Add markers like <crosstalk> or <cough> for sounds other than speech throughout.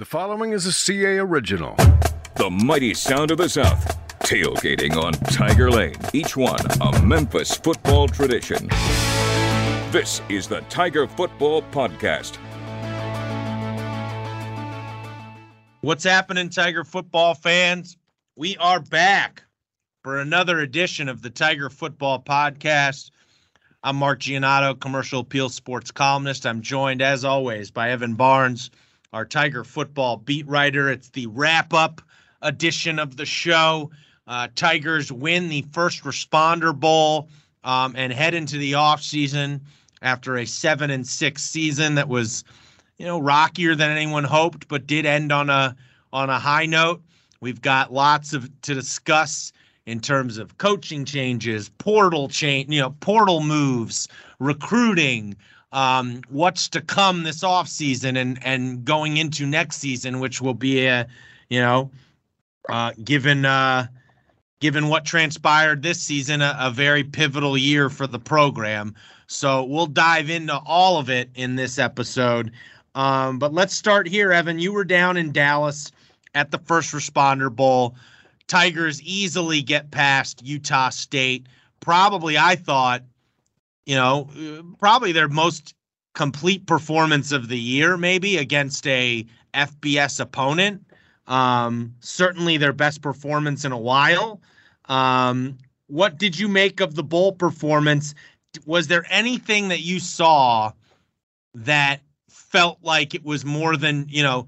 The following is a CA original. The mighty sound of the South. Tailgating on Tiger Lane. Each one a Memphis football tradition. This is the Tiger Football Podcast. What's happening, Tiger football fans? We are back for another edition of the Tiger Football Podcast. I'm Mark Giannotto, commercial appeal sports columnist. I'm joined, as always, by Evan Barnes, our Tiger football beat writer. It's the wrap up edition of the show. Uh, Tigers win the first responder bowl um, and head into the offseason after a seven and six season that was, you know, rockier than anyone hoped, but did end on a on a high note. We've got lots of to discuss in terms of coaching changes, portal change, you know, portal moves, recruiting, um, what's to come this offseason and and going into next season, which will be a, you know, uh, given uh, given what transpired this season, a, a very pivotal year for the program. So we'll dive into all of it in this episode. Um, but let's start here, Evan. You were down in Dallas at the First Responder Bowl. Tigers easily get past Utah State. Probably, I thought, you know, probably their most complete performance of the year, maybe against a FBS opponent. Um, certainly their best performance in a while. Um, what did you make of the bowl performance? Was there anything that you saw that felt like it was more than, you know,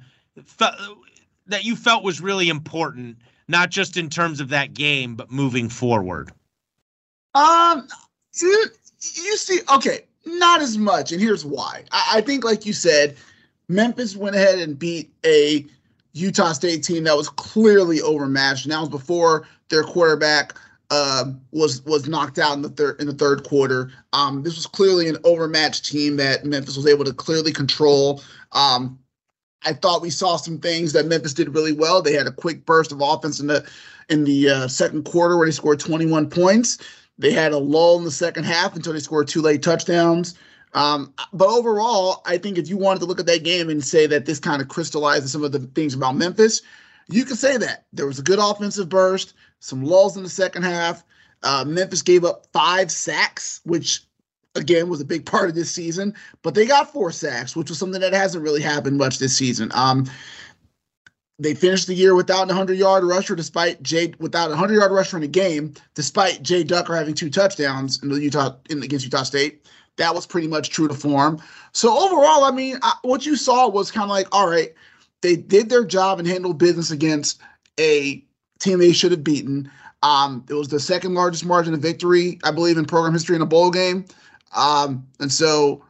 that you felt was really important, not just in terms of that game, but moving forward? Um, you, see, okay, not as much, and here's why. I, I, think, like you said, Memphis went ahead and beat a Utah State team that was clearly overmatched, and that was before their quarterback uh, was was knocked out in the third in the third quarter. Um, this was clearly an overmatched team that Memphis was able to clearly control. Um, I thought we saw some things that Memphis did really well. They had a quick burst of offense in the in the uh, second quarter where they scored 21 points. They had a lull in the second half until they scored two late touchdowns. Um, but overall, I think if you wanted to look at that game and say that this kind of crystallizes some of the things about Memphis, you could say that there was a good offensive burst, some lulls in the second half. Uh, Memphis gave up five sacks, which again was a big part of this season, but they got four sacks, which was something that hasn't really happened much this season. Um, they finished the year without a 100 yard rusher, despite Jay without a 100 yard rusher in a game, despite Jay Ducker having two touchdowns in the Utah in against Utah State. That was pretty much true to form. So overall, I mean, I, what you saw was kind of like, all right, they did their job and handled business against a team they should have beaten. Um, it was the second largest margin of victory, I believe, in program history in a bowl game. Um, and so,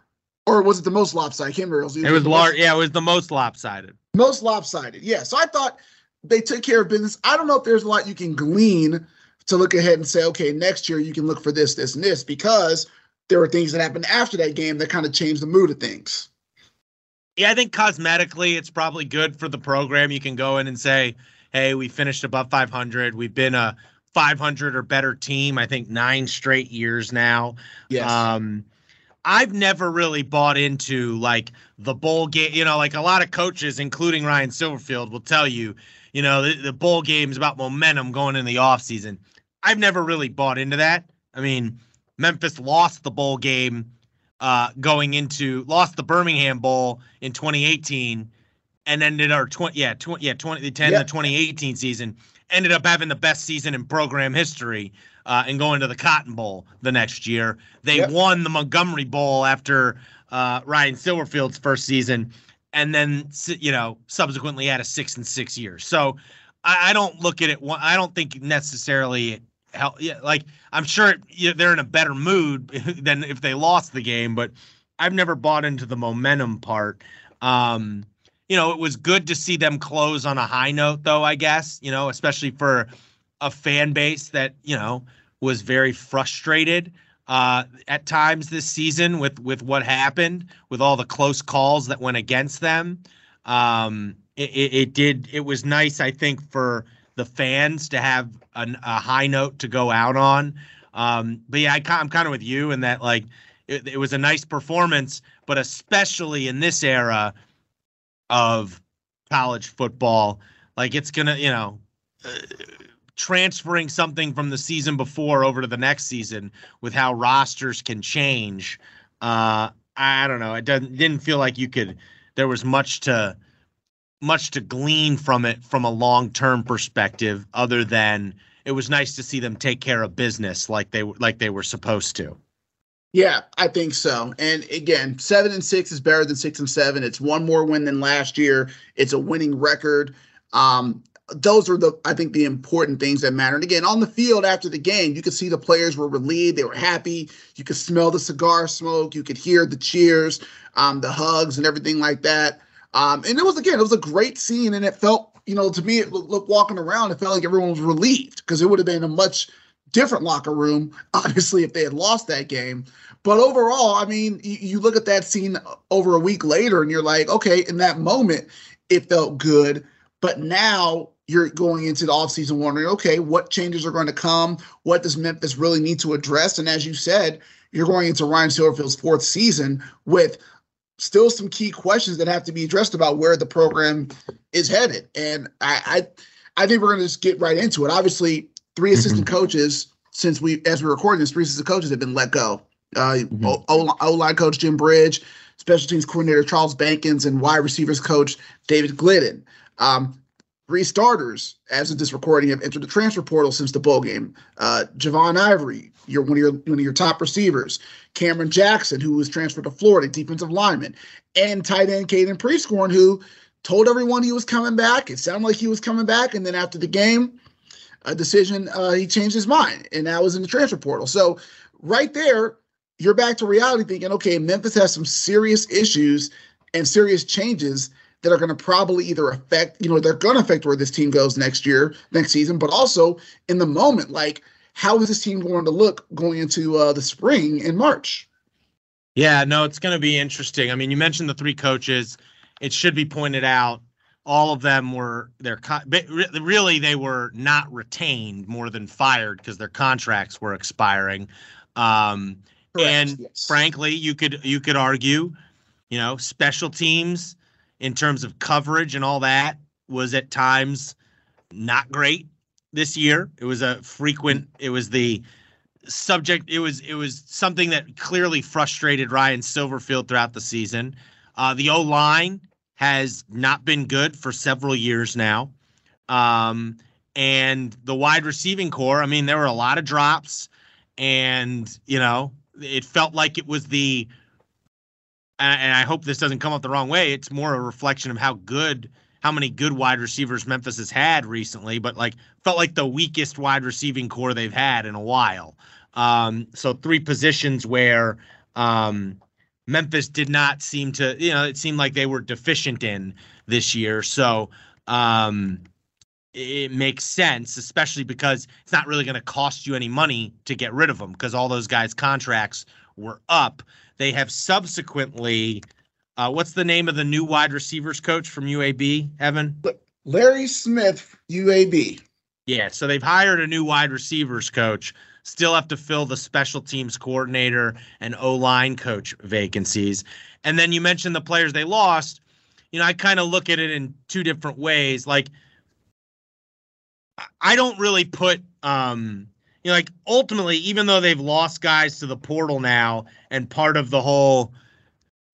or was it the most lopsided? I can't remember. It was, it was large. Yeah, it was the most lopsided. Most lopsided. Yeah. So I thought they took care of business. I don't know if there's a lot you can glean to look ahead and say, okay, next year you can look for this, this, and this, because there were things that happened after that game that kind of changed the mood of things. Yeah, I think cosmetically it's probably good for the program. You can go in and say, hey, we finished above 500. We've been a 500 or better team, I think nine straight years now. Yes. Um, I've never really bought into like the bowl game. You know, like a lot of coaches, including Ryan Silverfield, will tell you, you know, the, the bowl game is about momentum going in the offseason. I've never really bought into that. I mean, Memphis lost the bowl game uh, going into lost the Birmingham Bowl in 2018 and ended our 20 yeah 20 yeah 20 10 the 2018 season ended up having the best season in program history uh, and going to the Cotton Bowl the next year. They yep. won the Montgomery Bowl after uh, Ryan Silverfield's first season, and then you know subsequently had a six and six year. So I, I don't look at it. I don't think necessarily help. Yeah, like I'm sure they're in a better mood <laughs> than if they lost the game, but I've never bought into the momentum part. Um, you know, it was good to see them close on a high note, though, I guess, you know, especially for a fan base that you know was very frustrated uh, at times this season with with what happened with all the close calls that went against them. Um, it, it, did. It was nice, I think, for the fans to have an, a high note to go out on. Um, but yeah, I, I'm kind of with you in that like it, it was a nice performance, but especially in this era of college football. Like it's gonna, you know, transferring something from the season before over to the next season with how rosters can change. Uh, I don't know. It doesn't didn't feel like you could. There was much to much to glean from it from a long term perspective, other than it was nice to see them take care of business like they like they were supposed to. Yeah, I think so. And again, seven and six is better than six and seven. It's one more win than last year. It's a winning record. Um, those are the I think the important things that matter. And again, on the field after the game, you could see the players were relieved, they were happy. You could smell the cigar smoke, you could hear the cheers, um, the hugs, and everything like that. Um, and it was again, it was a great scene, and it felt, you know, to me, it looked walking around, it felt like everyone was relieved because it would have been a much different locker room, <laughs> obviously, if they had lost that game. But overall, I mean, you, you look at that scene over a week later, and you're like, okay, in that moment, it felt good. But now you're going into the offseason wondering, okay, what changes are going to come? What does Memphis really need to address? And as you said, you're going into Ryan Silverfield's fourth season with still some key questions that have to be addressed about where the program is headed. And I I, I think we're going to just get right into it. Obviously, three assistant mm-hmm. coaches since we as we're recording this, three assistant coaches have been let go. Uh, mm-hmm. O line coach Jim Bridge, special teams coordinator Charles Bankins, and wide receivers coach David Glidden. Um, three starters as of this recording have entered the transfer portal since the bowl game. Uh, Javon Ivory, you're one of your one of your top receivers. Cameron Jackson, who was transferred to Florida, defensive lineman, and tight end Caden Prieskorn, who told everyone he was coming back. It sounded like he was coming back, and then after the game, a decision uh, he changed his mind, and that was in the transfer portal. So right there, you're back to reality, thinking, okay, Memphis has some serious issues and serious changes that are going to probably either affect, you know, they're going to affect where this team goes next year, next season, but also in the moment, like how is this team going to look going into uh, the spring in March? Yeah, no, it's going to be interesting. I mean, you mentioned the three coaches. It should be pointed out all of them were their really they were not retained more than fired because their contracts were expiring. Um, and yes. frankly, you could you could argue, you know, special teams in terms of coverage and all that was at times not great this year. It was a frequent. It was the subject. It was it was something that clearly frustrated Ryan Silverfield throughout the season. Uh, the O line has not been good for several years now, um, and the wide receiving core. I mean, there were a lot of drops, and you know, it felt like it was the and I hope this doesn't come up the wrong way. It's more a reflection of how good, how many good wide receivers Memphis has had recently, but like felt like the weakest wide receiving core they've had in a while. Um, so three positions where um, Memphis did not seem to, you know, it seemed like they were deficient in this year. So um, it makes sense, especially because it's not really going to cost you any money to get rid of them because all those guys' contracts were up. They have subsequently, uh, what's the name of the new wide receivers coach from UAB, Evan? Larry Smith, UAB. Yeah, so they've hired a new wide receivers coach. Still have to fill the special teams coordinator and O line coach vacancies. And then you mentioned the players they lost. You know, I kind of look at it in two different ways. Like, I don't really put um, you know, like ultimately, even though they've lost guys to the portal now, and part of the whole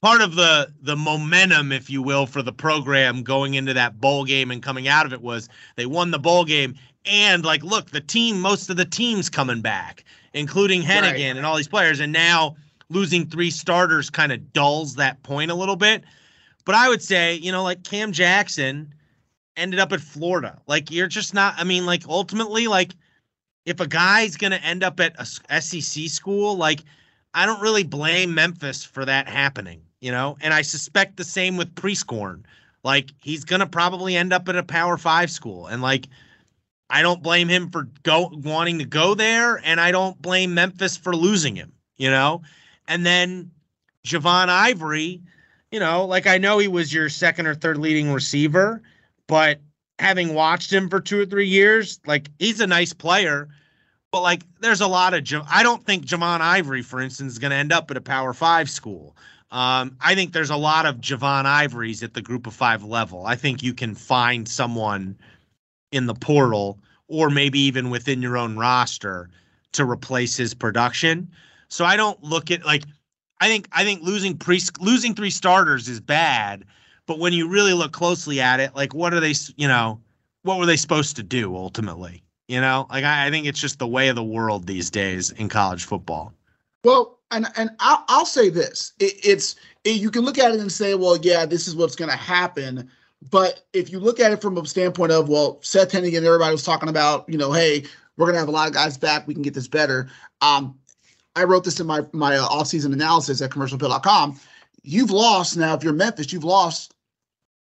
part of the the momentum, if you will, for the program going into that bowl game and coming out of it was they won the bowl game. And like, look, the team, most of the teams coming back, including Henigan right. and all these players, and now losing three starters kind of dulls that point a little bit. But I would say, you know, like Cam Jackson ended up at Florida. Like you're just not. I mean, like ultimately, like if a guy's going to end up at a SEC school, like I don't really blame Memphis for that happening, you know? And I suspect the same with Prieskorn. Like he's going to probably end up at a Power 5 school and like I don't blame him for go wanting to go there and I don't blame Memphis for losing him, you know? And then Javon Ivory, you know, like I know he was your second or third leading receiver, but having watched him for two or three years, like he's a nice player, but like there's a lot of I don't think Javon Ivory, for instance, is going to end up at a Power Five school. Um, I think there's a lot of Javon Ivories at the group of five level. I think you can find someone in the portal or maybe even within your own roster to replace his production. So I don't look at like I think I think losing pre losing three starters is bad, but when you really look closely at it, like what are they, you know, what were they supposed to do ultimately? You know, like I, I think it's just the way of the world these days in college football. Well, and and I'll, I'll say this: it, it's it, you can look at it and say, well, yeah, this is what's going to happen. But if you look at it from a standpoint of, well, Seth Henigan, everybody was talking about, you know, hey, we're going to have a lot of guys back. We can get this better. Um, I wrote this in my my uh, offseason analysis at commercialappeal.com. You've lost now. If you're Memphis, you've lost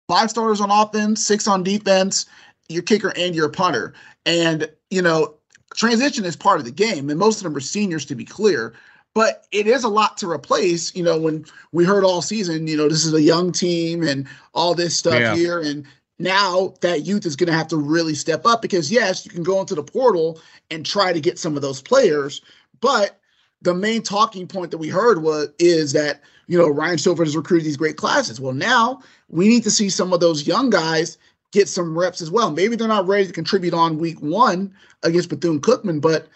five starters on offense, six on defense, your kicker and your punter. And you know, transition is part of the game, and most of them are seniors to be clear. But it is a lot to replace. You know, when we heard all season, you know, this is a young team and all this stuff yeah. here, and now that youth is going to have to really step up because yes, you can go into the portal and try to get some of those players, but the main talking point that we heard was is that you know Ryan Silver has recruited these great classes. Well, now we need to see some of those young guys get some reps as well. Maybe they're not ready to contribute on week one against Bethune Cookman, but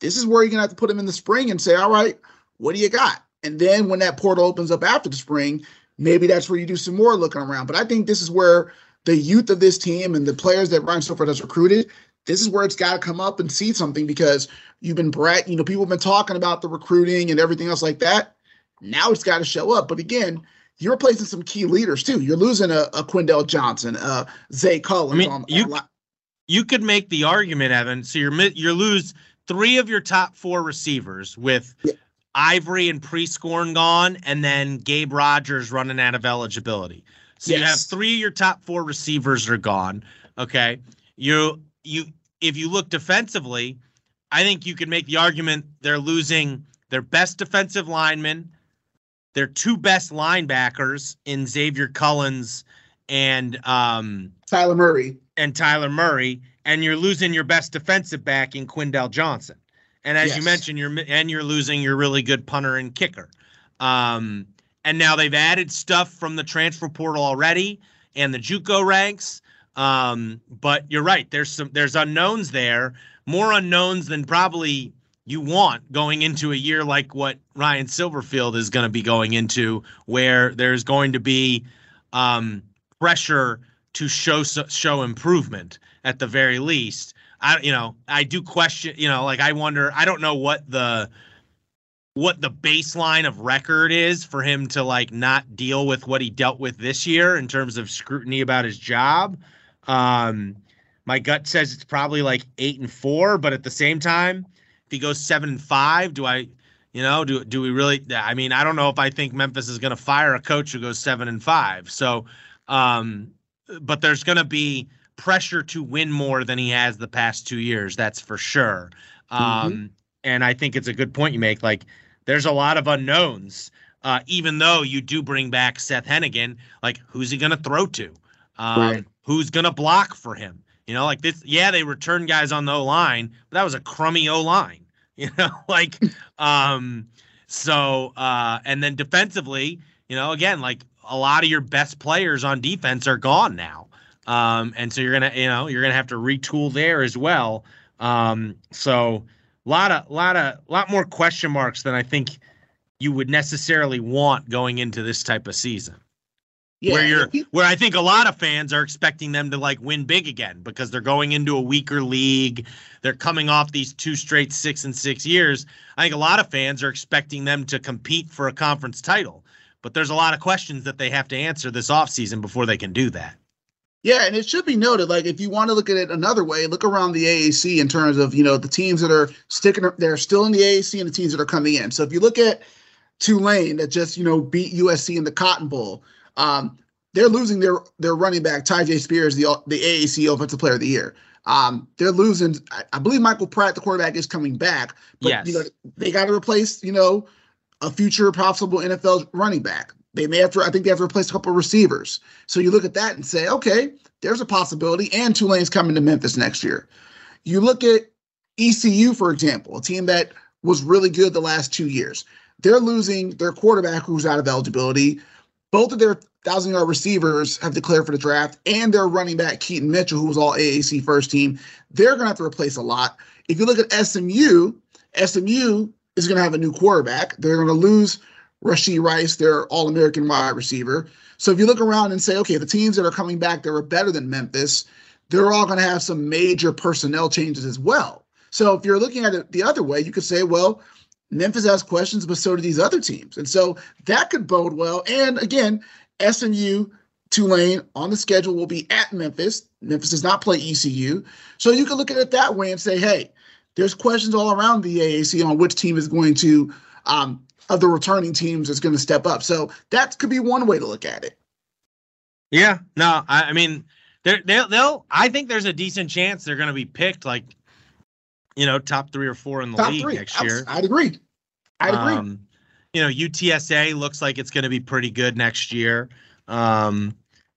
this is where you're gonna have to put them in the spring and say, all right, what do you got? And then when that portal opens up after the spring, maybe that's where you do some more looking around. But I think this is where the youth of this team and the players that Ryan Silver has recruited, this is where it's got to come up and see something because you've been Brett, you know, people have been talking about the recruiting and everything else like that. Now it's got to show up. But again, you're replacing some key leaders too. You're losing a, a Quindell Johnson, uh, Zay Cullens. I mean, on, you, on you could make the argument, Evan. So you're you lose three of your top four receivers with yeah. Ivory and Prieskorn gone, and then Gabe Rogers running out of eligibility. So yes. you have three of your top four receivers are gone. Okay, you you if you look defensively, I think you could make the argument they're losing their best defensive lineman, their two best linebackers in Xavier Cullens and um, Tyler Murray. And Tyler Murray, and you're losing your best defensive back in Quindell Johnson. And as yes. you mentioned, you're and you're losing your really good punter and kicker. Um, and now they've added stuff from the transfer portal already and the JUCO ranks. Um, but you're right. There's some there's unknowns there, more unknowns than probably you want going into a year like what Ryan Silverfield is going to be going into, where there's going to be um, pressure to show show improvement at the very least. I you know I do question you know like I wonder I don't know what the what the baseline of record is for him to like not deal with what he dealt with this year in terms of scrutiny about his job. Um, my gut says it's probably like eight and four, but at the same time, if he goes seven and five, do I, you know, do do we really? I mean, I don't know if I think Memphis is going to fire a coach who goes seven and five. So, um, but there's going to be pressure to win more than he has the past two years. That's for sure. Um, mm-hmm. and I think it's a good point you make. Like, there's a lot of unknowns. Uh, even though you do bring back Seth Henigan, like who's he going to throw to? Um, right who's going to block for him. You know, like this, yeah, they return guys on the O line, but that was a crummy O line. <laughs> You know, like, <laughs> um, so, uh, and then defensively, you know, again, like a lot of your best players on defense are gone now. Um, and so you're gonna, you know, you're gonna have to retool there as well. Um, so a lot of, lot of, lot more question marks than I think you would necessarily want going into this type of season. Yeah, where you're where I think a lot of fans are expecting them to like win big again because they're going into a weaker league. They're coming off these two straight six and six years. I think a lot of fans are expecting them to compete for a conference title. But there's a lot of questions that they have to answer this offseason before they can do that. Yeah, and it should be noted, like if you want to look at it another way, look around the AAC in terms of you know the teams that are sticking, they're still in the AAC, and the teams that are coming in. So if you look at Tulane that just you know beat USC in the Cotton Bowl, um, they're losing their their running back Tyjae Spears, the the AAC Offensive Player of the Year. Um, they're losing. I, I, believe Michael Pratt, the quarterback, is coming back, but yes. you know they got to replace you know a future possible NFL running back. They may have to. I think they have to replace a couple of receivers. So you look at that and say, okay, there's a possibility. And Tulane's coming to Memphis next year. You look at ECU, for example, a team that was really good the last two years. they're losing their quarterback who's out of eligibility. Both of their thousand yard receivers have declared for the draft, and their running back Keaton Mitchell, who was all AAC first team. They're going to have to replace a lot. If you look at SMU, SMU is going to have a new quarterback. They're going to lose Rashee Rice, their All American wide receiver. So if you look around and say, okay, the teams that are coming back that were better than Memphis, they're all going to have some major personnel changes as well. So if you're looking at it the other way, you could say, well, Memphis has questions, but so do these other teams. And so that could bode well. And again, SMU, Tulane on the schedule will be at Memphis. Memphis does not play ECU. So you can look at it that way and say, hey, there's questions all around the AAC on which team is going to, um, of the returning teams, is going to step up. So that could be one way to look at it. Yeah, no, I, I mean, they'll, they'll, I think there's a decent chance they're going to be picked like, you know, top three or four in the Top league three. next year. I'd agree. I'd agree. Um, you know, UTSA looks like it's going to be pretty good next year. Um,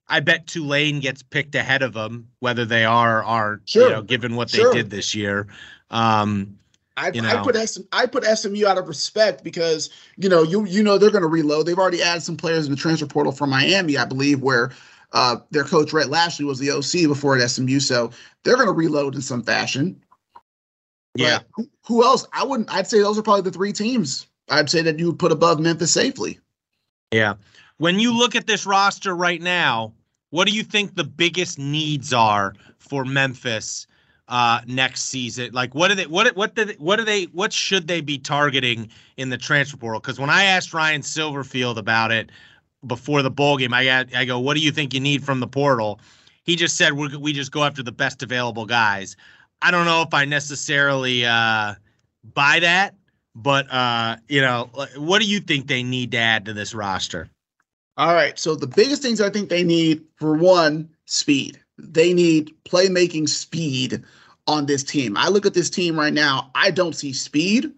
I bet Tulane gets picked ahead of them, whether they are or aren't, Sure. you know, given what they did this year. Um, I, you I put SM, I put SMU out of respect because you know you you know they're going to reload. They've already added some players in the transfer portal from Miami, I believe, where uh, their coach Rhett Lashlee was the OC before at SMU. So they're going to reload in some fashion. Yeah. Who, who else? I wouldn't. I'd say those are probably the three teams. I'd say that you would put above Memphis safely. Yeah. When you look at this roster right now, what do you think the biggest needs are for Memphis uh, next season? Like, what do they, what, what, they, what do they, what should they be targeting in the transfer portal? Because when I asked Ryan Silverfield about it before the bowl game, I got, I go, what do you think you need from the portal? He just said we we just go after the best available guys. I don't know if I necessarily uh, buy that, but uh, you know, what do you think they need to add to this roster? All right. So the biggest things I think they need for one, speed. They need playmaking speed on this team. I look at this team right now. I don't see speed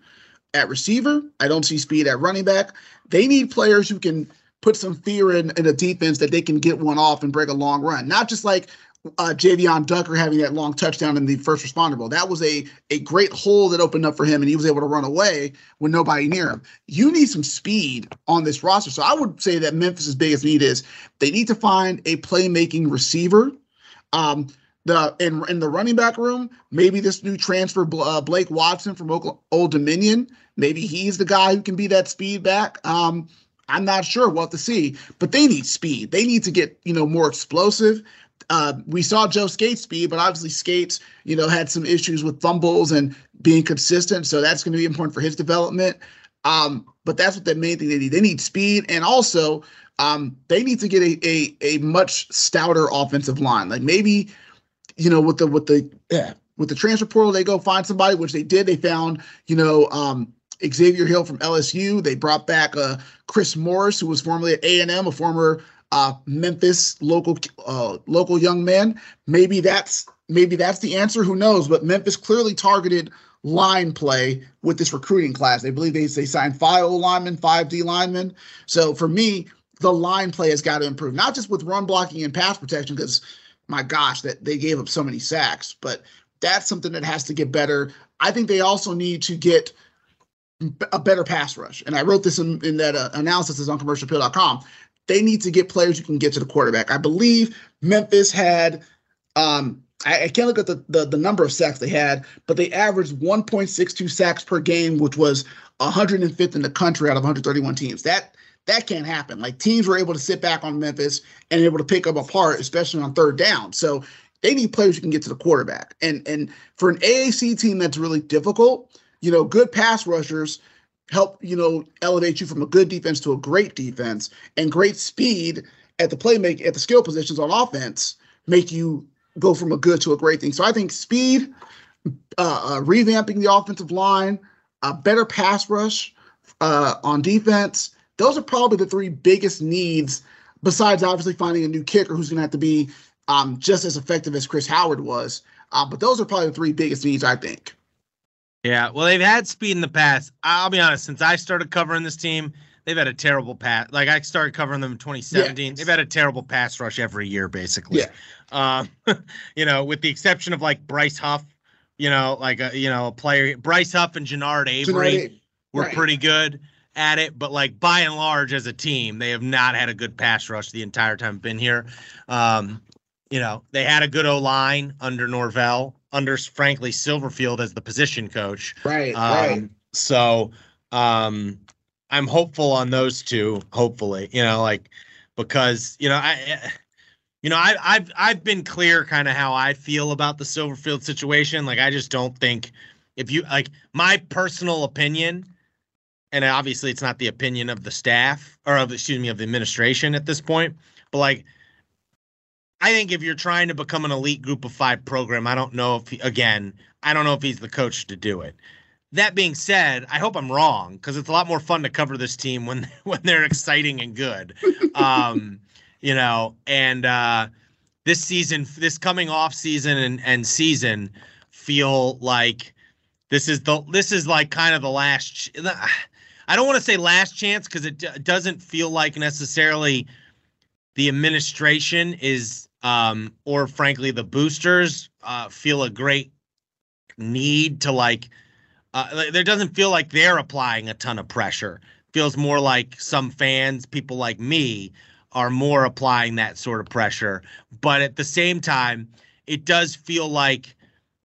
at receiver. I don't see speed at running back. They need players who can put some fear in, in a defense that they can get one off and break a long run. Not just like uh, Jevyon Ducker having that long touchdown in the first responder bowl. That was a a great hole that opened up for him, and he was able to run away with nobody near him. You need some speed on this roster. So I would say that Memphis's biggest need is they need to find a playmaking receiver. Um, the in in the running back room, maybe this new transfer uh, Blake Watson from Oklahoma, Old Dominion, maybe he's the guy who can be that speed back. Um, I'm not sure. We'll have to see. But they need speed. They need to get you know more explosive. Uh, we saw Joe Scates' speed, but obviously Scates, you know, had some issues with fumbles and being consistent. So that's going to be important for his development. Um, but that's what the main thing they need. They need speed, and also um, they need to get a, a a much stouter offensive line. Like maybe, you know, with the with the yeah, with the transfer portal, they go find somebody, which they did. They found, you know, um, Xavier Hill from LSU. They brought back uh, Chris Morris, who was formerly at A and M, a former uh, Memphis local uh, local young man. Maybe that's maybe that's the answer. Who knows? But Memphis clearly targeted line play with this recruiting class. They believe they they signed five O linemen, five D linemen. So for me, the line play has got to improve, not just with run blocking and pass protection, because my gosh, that they gave up so many sacks, but that's something that has to get better. I think they also need to get a better pass rush. And I wrote this in, in that uh, analysis is on commercialappeal.com. They need to get players who can get to the quarterback. I believe Memphis had um I, I can't look at the, the the number of sacks they had, but they averaged 1.62 sacks per game, which was 105th in the country out of 131 teams. That that can't happen. Like teams were able to sit back on Memphis and able to pick up apart, especially on third down. So they need players who can get to the quarterback. And and for an AAC team that's really difficult, you know, good pass rushers help, you know, elevate you from a good defense to a great defense and great speed at the playmaking at the skill positions on offense make you go from a good to a great thing. So I think speed, uh, uh, revamping the offensive line, a better pass rush uh, on defense. Those are probably the three biggest needs, besides obviously finding a new kicker who's going to have to be um, just as effective as Chris Howard was. Uh, but those are probably the three biggest needs, I think. Yeah, well, they've had speed in the past. I'll be honest, since I started covering this team, they've had a terrible pass. Like I started covering them in 2017. Yes. They've had a terrible pass rush every year, basically. Yeah. Um, <laughs> you know, with the exception of like Bryce Huff, you know, like a you know a player, Bryce Huff and Jannard Avery Tonight, were right. pretty good. at it, but like by and large, as a team, they have not had a good pass rush the entire time I've been here. Um, you know, they had a good O line under Norvell, under frankly Silverfield as the position coach. Right, Um, right. So um, I'm hopeful on those two. Hopefully, you know, like because you know I. You know, I, I've I've been clear kind of how I feel about the Silverfield situation. Like, I just don't think if you like my personal opinion, and obviously it's not the opinion of the staff or of excuse me of the administration at this point, but like I think if you're trying to become an elite group of five program, I don't know if he, again, I don't know if he's the coach to do it. That being said, I hope I'm wrong because it's a lot more fun to cover this team when <laughs> when they're exciting and good. Um, you know, and uh, this season, this coming off season and, and season feel like this is the this is like kind of the last. <sighs> I don't want to say last chance because it d- doesn't feel like necessarily the administration is, um, or frankly, the boosters uh, feel a great need to like. Uh, there doesn't feel like they're applying a ton of pressure. Feels more like some fans, people like me, are more applying that sort of pressure. But at the same time, it does feel like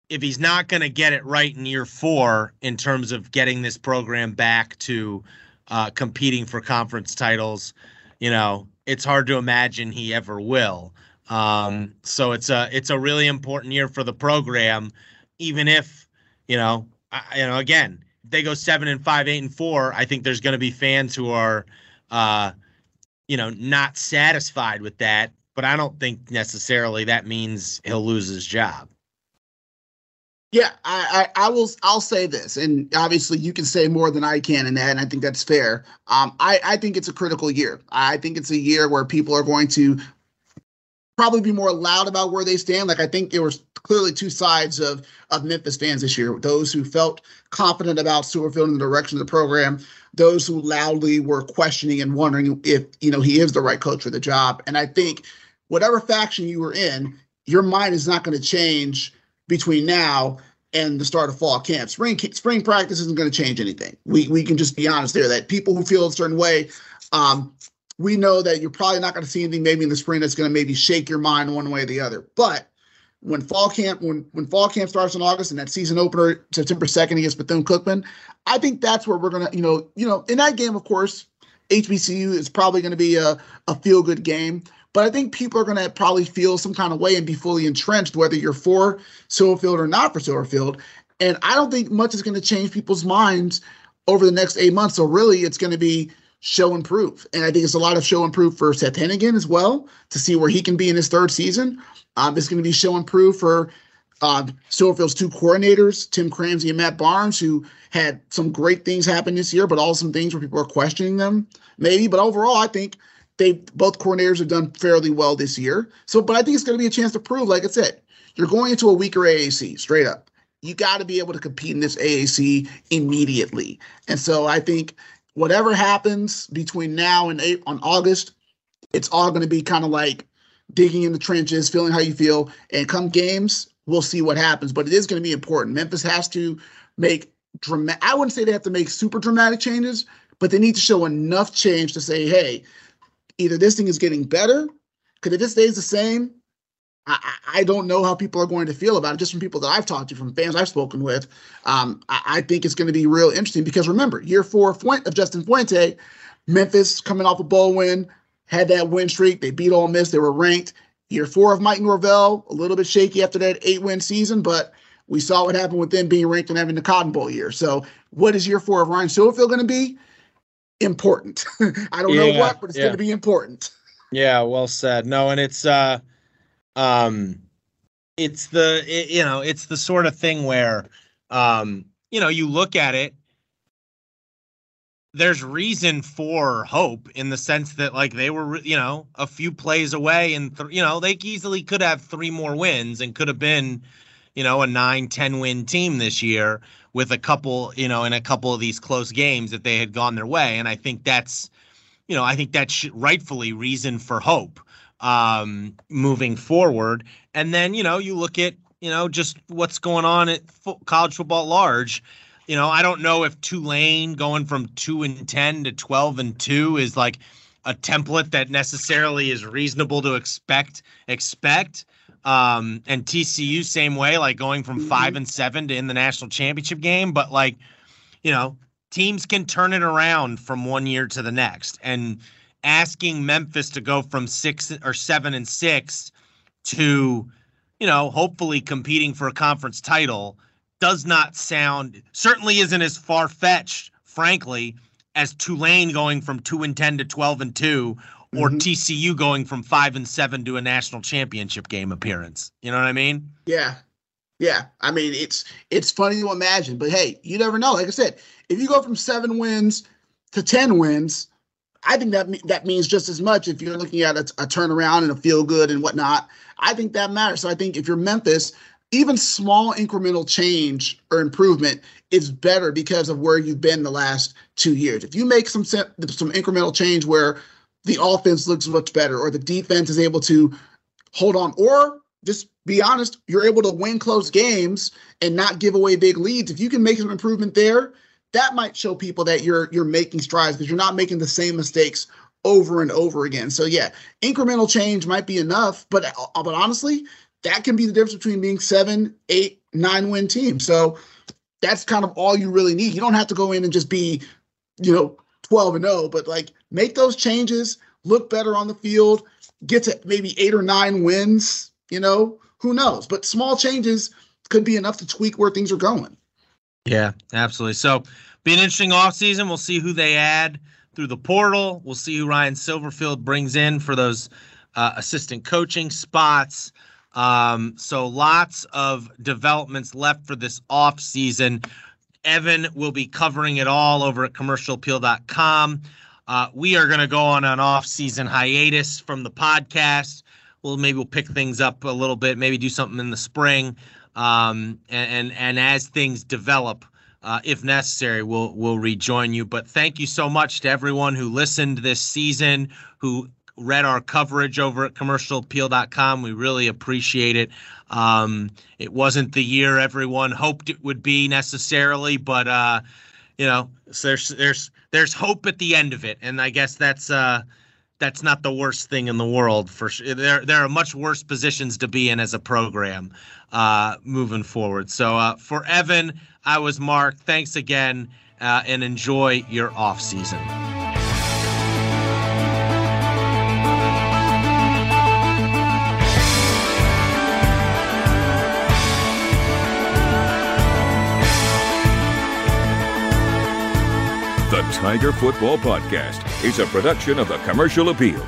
if he's not going to get it right in year four in terms of getting this program back to uh, competing for conference titles, you know, it's hard to imagine he ever will. Um, so it's a it's a really important year for the program, even if you know, I, you know, again, if they go seven and five, eight and four, I think there's going to be fans who are, uh, you know, not satisfied with that. But I don't think necessarily that means he'll lose his job. Yeah, I, I, I will. I'll say this, and obviously you can say more than I can in that, and I think that's fair. Um, I, I think it's a critical year. I think it's a year where people are going to probably be more loud about where they stand. Like I think there was clearly two sides of of Memphis fans this year: those who felt confident about Silverfield and the direction of the program, those who loudly were questioning and wondering if you know he is the right coach for the job. And I think whatever faction you were in, your mind is not going to change between now and the start of fall camp. Spring spring practice isn't going to change anything. We we can just be honest there that people who feel a certain way, um, we know that you're probably not going to see anything maybe in the spring that's going to maybe shake your mind one way or the other. But when fall camp when when fall camp starts in August and that season opener September second against Bethune Cookman, I think that's where we're gonna you know you know in that game of course HBCU is probably going to be a a feel good game. But I think people are going to probably feel some kind of way and be fully entrenched, whether you're for Silverfield or not for Silverfield. And I don't think much is going to change people's minds over the next eight months. So really, it's going to be show and prove. And I think it's a lot of show and prove for Seth Henigan as well to see where he can be in his third season. Um, it's going to be show and prove for uh, Silverfield's two coordinators, Tim Cramsey and Matt Barnes, who had some great things happen this year, but also some things where people are questioning them, maybe. But overall, I think they both coordinators have done fairly well this year. So, but I think it's going to be a chance to prove, like I said, you're going into a weaker AAC straight up. You got to be able to compete in this AAC immediately. And so I think whatever happens between now and eight, on August, it's all going to be kind of like digging in the trenches, feeling how you feel. And come games, we'll see what happens. But it is going to be important. Memphis has to make dramatic. I wouldn't say they have to make super dramatic changes, but they need to show enough change to say, hey, either this thing is getting better, because if it stays the same, I, I don't know how people are going to feel about it. Just from people that I've talked to, from fans I've spoken with, um, I, I think it's going to be real interesting. Because remember, year four of, Justin Fuente, Memphis coming off a bowl win, had that win streak. They beat Ole Miss. They were ranked. Year four of Mike Norvell, a little bit shaky after that eight win season, but we saw what happened with them being ranked and having the Cotton Bowl year. So, what is year four of Ryan Silverfield going to be? Important. <laughs> I don't know what, but it's yeah. going to be important. Yeah, well said. No, and it's uh um it's the it, you know, it's the sort of thing where um you know, you look at it there's reason for hope in the sense that like they were you know a few plays away and th- you know they easily could have three more wins and could have been you know a 9 10 win team this year with a couple you know in a couple of these close games that they had gone their way. And i think that's you know i think that's rightfully reason for hope um moving forward and then you know you look at you know just what's going on at fo- college football at large you know, I don't know if Tulane going from two and ten to twelve and two is like a template that necessarily is reasonable to expect expect. Um, and TCU same way, like going from mm-hmm. five and seven to in the national championship game. But like, you know, teams can turn it around from one year to the next. And asking Memphis to go from six or seven and six to, you know, hopefully competing for a conference title does not sound certainly isn't as far fetched, frankly, as Tulane going from two and ten to twelve and two, or mm-hmm. TCU going from five and seven to a national championship game appearance. You know what I mean? Yeah. Yeah. I mean, it's it's funny to imagine, but hey, you never know. Like I said, if you go from seven wins to ten wins, I think that that means just as much if you're looking at a, a turnaround and a feel good and whatnot. I think that matters. So I think if you're Memphis, even small incremental change or improvement is better because of where you've been the last two years. If you make some some incremental change where the offense looks much better or the defense is able to hold on or just be honest, you're able to win close games and not give away big leads. If you can make some improvement there, that might show people that you're you're making strides because you're not making the same mistakes over and over again. So yeah, incremental change might be enough, but uh, but honestly, that can be the difference between being seven, eight, nine win team. So that's kind of all you really need. You don't have to go in and just be, you know, 12 and 0, but like make those changes, look better on the field, get to maybe eight or nine wins, you know, who knows? But small changes could be enough to tweak where things are going. Yeah, absolutely. So be an interesting offseason. We'll see who they add through the portal. We'll see who Ryan Silverfield brings in for those uh, assistant coaching spots. Um, so lots of developments left for this off season. Evan will be covering it all over at commercialappeal.com. Uh, we are going to go on an off-season hiatus from the podcast. We'll maybe we'll pick things up a little bit, maybe do something in the spring, um, and, and, as things develop, uh, if necessary, we'll we'll rejoin you. But thank you so much to everyone who listened this season, who read our coverage over at commercialappeal.com. We really appreciate it. Um, it wasn't the year everyone hoped it would be necessarily, but uh, you know, there's there's there's hope at the end of it, and I guess that's uh, that's not the worst thing in the world. For sure, there there are much worse positions to be in as a program uh, moving forward. So uh, for Evan, I was Mark. Thanks again, uh, and enjoy your off season. The Tiger Football Podcast is a production of the Commercial Appeal.